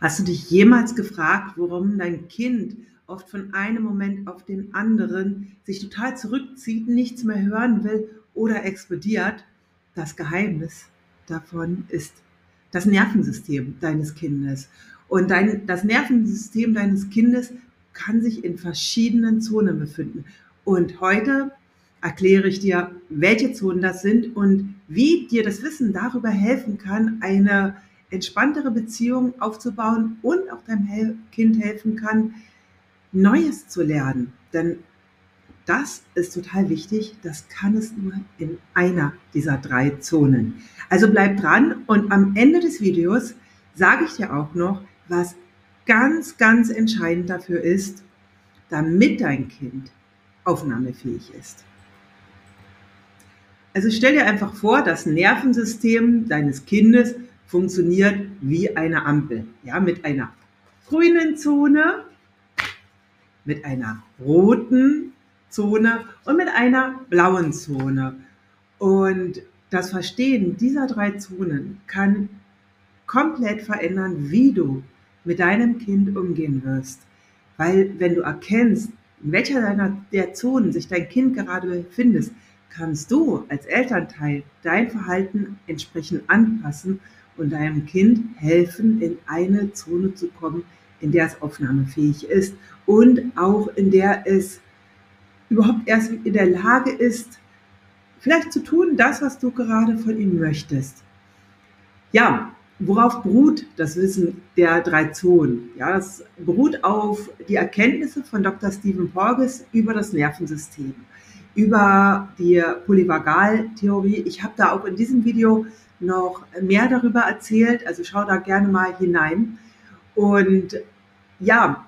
Hast du dich jemals gefragt, warum dein Kind oft von einem Moment auf den anderen sich total zurückzieht, nichts mehr hören will oder explodiert? Das Geheimnis davon ist das Nervensystem deines Kindes. Und dein, das Nervensystem deines Kindes kann sich in verschiedenen Zonen befinden. Und heute erkläre ich dir, welche Zonen das sind und wie dir das Wissen darüber helfen kann, eine entspanntere Beziehung aufzubauen und auch deinem Kind helfen kann, Neues zu lernen. Denn das ist total wichtig. Das kann es nur in einer dieser drei Zonen. Also bleib dran und am Ende des Videos sage ich dir auch noch, was ganz, ganz entscheidend dafür ist, damit dein Kind aufnahmefähig ist. Also stell dir einfach vor, das Nervensystem deines Kindes funktioniert wie eine Ampel. Ja, mit einer grünen Zone, mit einer roten Zone und mit einer blauen Zone. Und das Verstehen dieser drei Zonen kann komplett verändern, wie du mit deinem Kind umgehen wirst. Weil wenn du erkennst, in welcher deiner der Zonen sich dein Kind gerade befindet, kannst du als Elternteil dein Verhalten entsprechend anpassen und deinem Kind helfen, in eine Zone zu kommen, in der es aufnahmefähig ist und auch in der es überhaupt erst in der Lage ist, vielleicht zu tun, das, was du gerade von ihm möchtest. Ja, worauf beruht das Wissen der drei Zonen? Ja, das beruht auf die Erkenntnisse von Dr. Stephen Porges über das Nervensystem, über die Polyvagaltheorie. Ich habe da auch in diesem Video noch mehr darüber erzählt, also schau da gerne mal hinein. Und ja,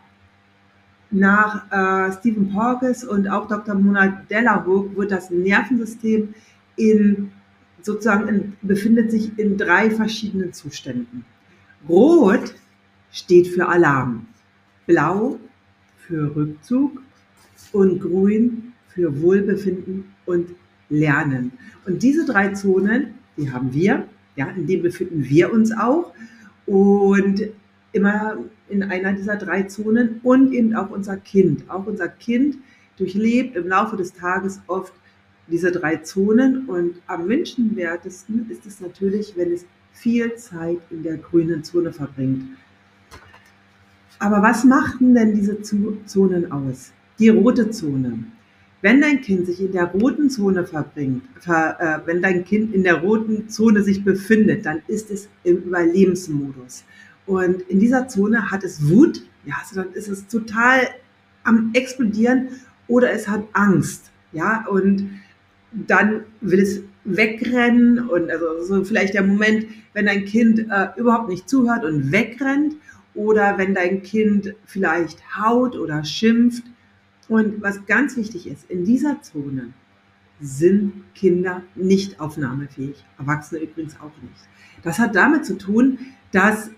nach äh, Stephen Porges und auch Dr. Mona Delahooke wird das Nervensystem in sozusagen in, befindet sich in drei verschiedenen Zuständen. Rot steht für Alarm, Blau für Rückzug und Grün für Wohlbefinden und Lernen. Und diese drei Zonen, die haben wir, ja, in denen befinden wir uns auch. Und immer in einer dieser drei Zonen und eben auch unser Kind. Auch unser Kind durchlebt im Laufe des Tages oft diese drei Zonen und am wünschenswertesten ist es natürlich, wenn es viel Zeit in der grünen Zone verbringt. Aber was machten denn diese Zonen aus? Die rote Zone. Wenn dein Kind sich in der roten Zone verbringt, ver, äh, wenn dein Kind in der roten Zone sich befindet, dann ist es im Überlebensmodus. Und in dieser Zone hat es Wut, ja, also dann ist es total am explodieren oder es hat Angst, ja, und dann will es wegrennen und also so vielleicht der Moment, wenn dein Kind äh, überhaupt nicht zuhört und wegrennt oder wenn dein Kind vielleicht haut oder schimpft. Und was ganz wichtig ist, in dieser Zone sind Kinder nicht aufnahmefähig, Erwachsene übrigens auch nicht. Das hat damit zu tun, dass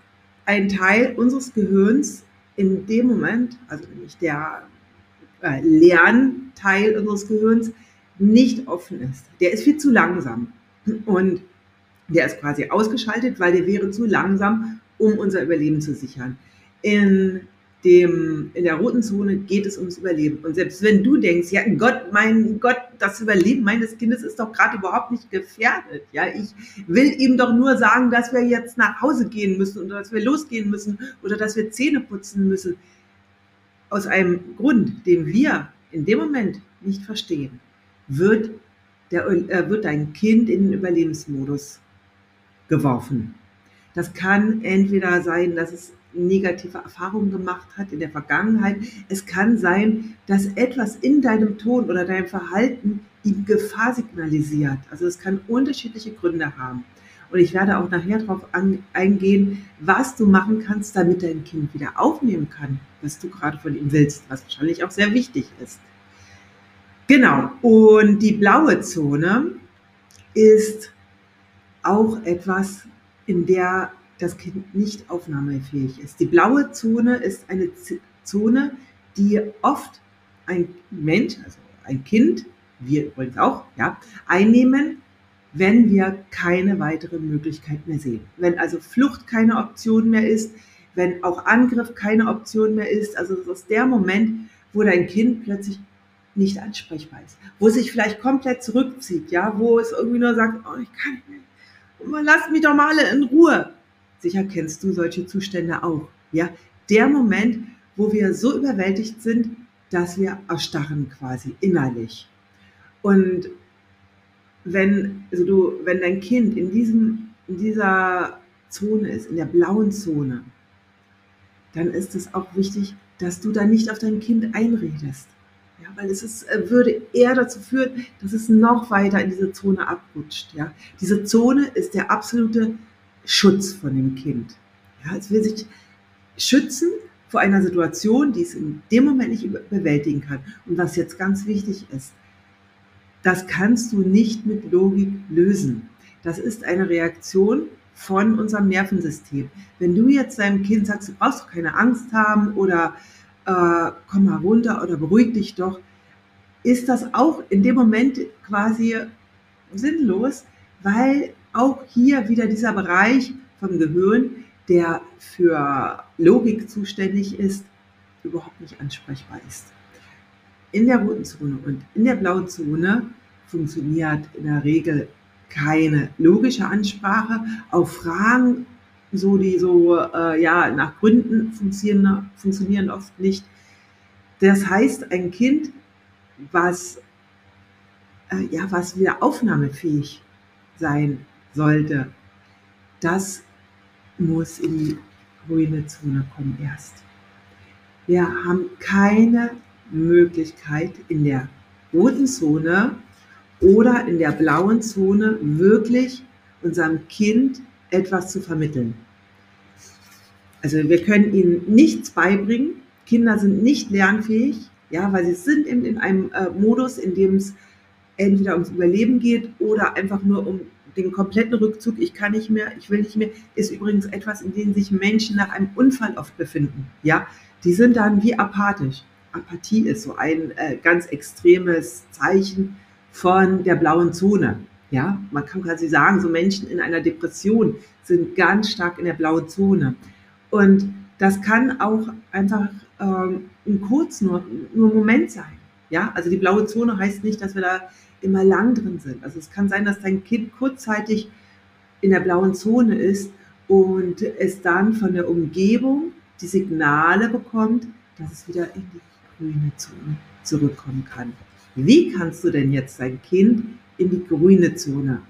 ein Teil unseres Gehirns in dem Moment, also nämlich der äh, Lernteil unseres Gehirns, nicht offen ist. Der ist viel zu langsam und der ist quasi ausgeschaltet, weil der wäre zu langsam, um unser Überleben zu sichern. In dem, in der roten Zone geht es ums Überleben. Und selbst wenn du denkst, ja Gott, mein Gott, das Überleben meines Kindes ist doch gerade überhaupt nicht gefährdet. Ja, ich will ihm doch nur sagen, dass wir jetzt nach Hause gehen müssen oder dass wir losgehen müssen oder dass wir Zähne putzen müssen. Aus einem Grund, den wir in dem Moment nicht verstehen, wird, der, äh, wird dein Kind in den Überlebensmodus geworfen. Das kann entweder sein, dass es negative Erfahrungen gemacht hat in der Vergangenheit. Es kann sein, dass etwas in deinem Ton oder deinem Verhalten ihm Gefahr signalisiert. Also es kann unterschiedliche Gründe haben. Und ich werde auch nachher darauf eingehen, was du machen kannst, damit dein Kind wieder aufnehmen kann, was du gerade von ihm willst, was wahrscheinlich auch sehr wichtig ist. Genau. Und die blaue Zone ist auch etwas, in der das Kind nicht aufnahmefähig ist. Die blaue Zone ist eine Zone, die oft ein Mensch, also ein Kind, wir übrigens auch, ja, einnehmen, wenn wir keine weitere Möglichkeit mehr sehen. Wenn also Flucht keine Option mehr ist, wenn auch Angriff keine Option mehr ist. Also das ist der Moment, wo dein Kind plötzlich nicht ansprechbar ist, wo es sich vielleicht komplett zurückzieht, ja, wo es irgendwie nur sagt, oh, ich kann nicht mehr, lass mich doch mal alle in Ruhe. Sicher kennst du solche Zustände auch, ja. Der Moment, wo wir so überwältigt sind, dass wir erstarren quasi innerlich. Und wenn, also du, wenn dein Kind in, diesem, in dieser Zone ist, in der blauen Zone, dann ist es auch wichtig, dass du da nicht auf dein Kind einredest. Ja, weil es ist, äh, würde eher dazu führen, dass es noch weiter in diese Zone abrutscht. Ja. Diese Zone ist der absolute Schutz von dem Kind. Ja, es will sich schützen vor einer Situation, die es in dem Moment nicht bewältigen kann. Und was jetzt ganz wichtig ist, das kannst du nicht mit Logik lösen. Das ist eine Reaktion von unserem Nervensystem. Wenn du jetzt deinem Kind sagst, du brauchst keine Angst haben oder äh, komm mal runter oder beruhig dich doch, ist das auch in dem Moment quasi sinnlos, weil auch hier wieder dieser Bereich vom Gehirn, der für Logik zuständig ist, überhaupt nicht ansprechbar ist. In der roten Zone und in der blauen Zone funktioniert in der Regel keine logische Ansprache auf Fragen, so die so äh, ja nach Gründen funktionieren, funktionieren oft nicht. Das heißt, ein Kind, was äh, ja was wieder aufnahmefähig sein sollte, das muss in die grüne Zone kommen erst. Wir haben keine Möglichkeit in der roten Zone oder in der blauen Zone wirklich unserem Kind etwas zu vermitteln. Also wir können ihnen nichts beibringen. Kinder sind nicht lernfähig, ja, weil sie sind eben in einem äh, Modus, in dem es entweder ums Überleben geht oder einfach nur um den kompletten Rückzug. Ich kann nicht mehr, ich will nicht mehr, ist übrigens etwas, in dem sich Menschen nach einem Unfall oft befinden. Ja, die sind dann wie apathisch. Apathie ist so ein äh, ganz extremes Zeichen von der blauen Zone. Ja, man kann quasi sagen, so Menschen in einer Depression sind ganz stark in der blauen Zone. Und das kann auch einfach ähm, ein kurz nur, nur Moment sein. Ja, also die blaue Zone heißt nicht, dass wir da immer lang drin sind. Also es kann sein, dass dein Kind kurzzeitig in der blauen Zone ist und es dann von der Umgebung die Signale bekommt, dass es wieder in die grüne Zone zurückkommen kann. Wie kannst du denn jetzt dein Kind in die grüne Zone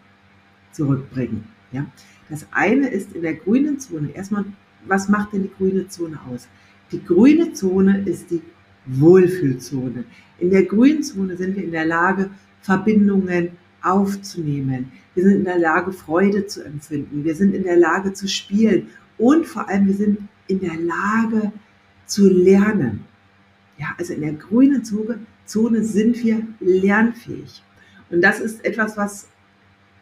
zurückbringen? Ja? Das eine ist in der grünen Zone. Erstmal, was macht denn die grüne Zone aus? Die grüne Zone ist die Wohlfühlzone. In der grünen Zone sind wir in der Lage, Verbindungen aufzunehmen. Wir sind in der Lage, Freude zu empfinden. Wir sind in der Lage zu spielen. Und vor allem, wir sind in der Lage zu lernen. Ja, also in der grünen Zone sind wir lernfähig. Und das ist etwas, was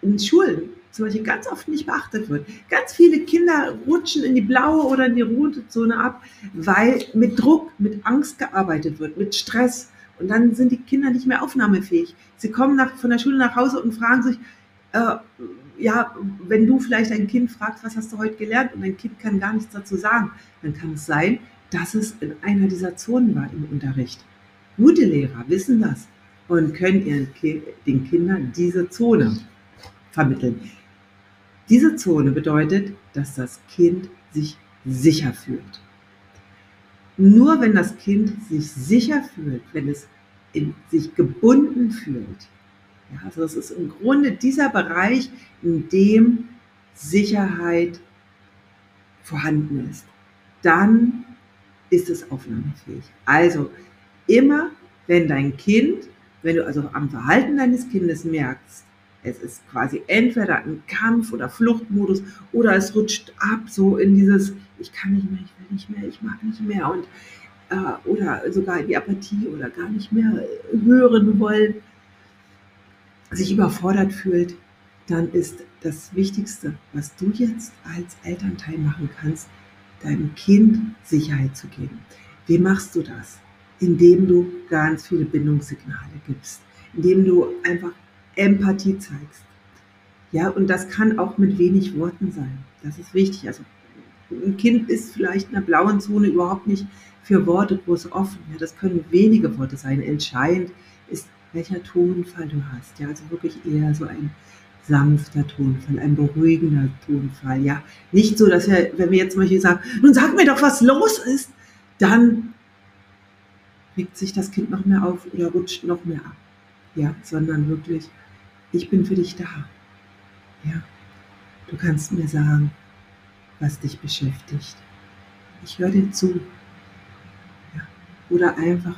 in Schulen zum Beispiel ganz oft nicht beachtet wird. Ganz viele Kinder rutschen in die blaue oder in die rote Zone ab, weil mit Druck, mit Angst gearbeitet wird, mit Stress. Und dann sind die Kinder nicht mehr aufnahmefähig. Sie kommen nach, von der Schule nach Hause und fragen sich, äh, ja, wenn du vielleicht ein Kind fragst, was hast du heute gelernt und ein Kind kann gar nichts dazu sagen, dann kann es sein, dass es in einer dieser Zonen war im Unterricht. Gute Lehrer wissen das und können ihren den Kindern diese Zone vermitteln. Diese Zone bedeutet, dass das Kind sich sicher fühlt. Nur wenn das Kind sich sicher fühlt, wenn es in sich gebunden fühlt, ja, also das ist im Grunde dieser Bereich, in dem Sicherheit vorhanden ist, dann ist es aufnahmefähig. Also immer, wenn dein Kind, wenn du also am Verhalten deines Kindes merkst, es ist quasi entweder ein Kampf- oder Fluchtmodus oder es rutscht ab so in dieses, ich kann nicht mehr, ich will nicht mehr, ich mag nicht mehr und äh, oder sogar in die Apathie oder gar nicht mehr hören wollen, sich überfordert fühlt, dann ist das Wichtigste, was du jetzt als Elternteil machen kannst, deinem Kind Sicherheit zu geben. Wie machst du das? indem du ganz viele Bindungssignale gibst, indem du einfach Empathie zeigst. Ja, und das kann auch mit wenig Worten sein. Das ist wichtig. Also ein Kind ist vielleicht in der blauen Zone überhaupt nicht für Worte groß offen. Ja, das können wenige Worte sein. Entscheidend ist, welcher Tonfall du hast. Ja, also wirklich eher so ein sanfter Tonfall, ein beruhigender Tonfall. Ja, nicht so, dass wir, wenn wir jetzt zum Beispiel sagen, nun sag mir doch, was los ist, dann regt sich das Kind noch mehr auf oder rutscht noch mehr ab. Ja, sondern wirklich, ich bin für dich da. Ja, du kannst mir sagen, was dich beschäftigt. Ich höre dir zu. Ja. Oder einfach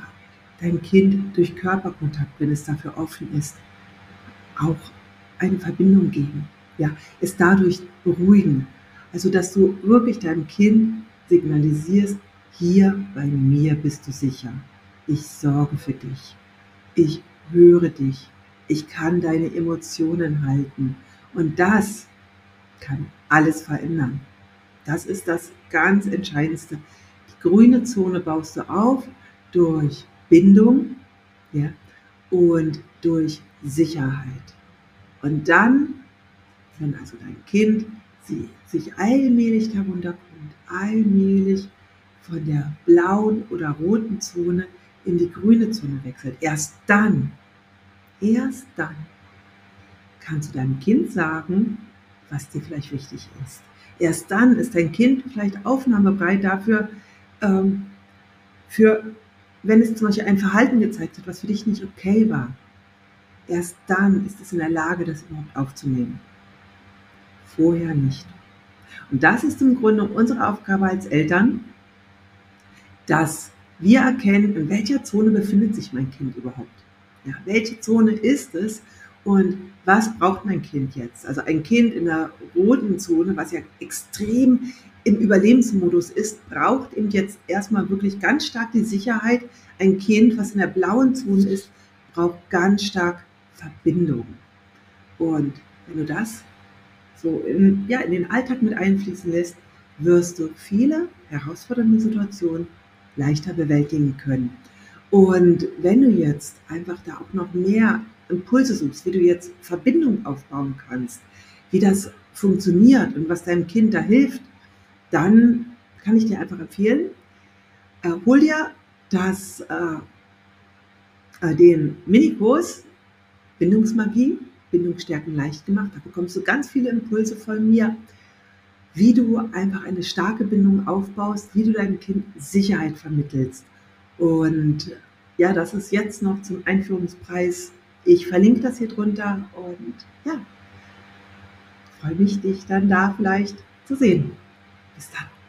dein Kind durch Körperkontakt, wenn es dafür offen ist, auch eine Verbindung geben. Ja, es dadurch beruhigen. Also, dass du wirklich deinem Kind signalisierst, hier bei mir bist du sicher. Ich sorge für dich. Ich höre dich. Ich kann deine Emotionen halten. Und das kann alles verändern. Das ist das ganz Entscheidendste. Die grüne Zone baust du auf durch Bindung ja, und durch Sicherheit. Und dann, wenn also dein Kind sie, sich allmählich darunter kommt, allmählich von der blauen oder roten Zone in die grüne Zone wechselt, erst dann, erst dann kannst du deinem Kind sagen, was dir vielleicht wichtig ist. Erst dann ist dein Kind vielleicht aufnahmebereit dafür, ähm, für, wenn es zum Beispiel ein Verhalten gezeigt hat, was für dich nicht okay war. Erst dann ist es in der Lage, das überhaupt aufzunehmen. Vorher nicht. Und das ist im Grunde unsere Aufgabe als Eltern, dass wir erkennen, in welcher Zone befindet sich mein Kind überhaupt. Ja, welche Zone ist es und was braucht mein Kind jetzt? Also ein Kind in der roten Zone, was ja extrem im Überlebensmodus ist, braucht eben jetzt erstmal wirklich ganz stark die Sicherheit. Ein Kind, was in der blauen Zone ist, braucht ganz stark Verbindung. Und wenn du das so in, ja, in den Alltag mit einfließen lässt, wirst du viele herausfordernde Situationen leichter bewältigen können. Und wenn du jetzt einfach da auch noch mehr Impulse suchst, wie du jetzt Verbindung aufbauen kannst, wie das funktioniert und was deinem Kind da hilft, dann kann ich dir einfach empfehlen, äh, hol dir das, äh, äh, den Minikurs Bindungsmagie, Bindungsstärken leicht gemacht. Da bekommst du ganz viele Impulse von mir, wie du einfach eine starke Bindung aufbaust, wie du deinem Kind Sicherheit vermittelst. Und ja, das ist jetzt noch zum Einführungspreis ich verlinke das hier drunter und ja, freue mich, dich dann da vielleicht zu sehen. Bis dann.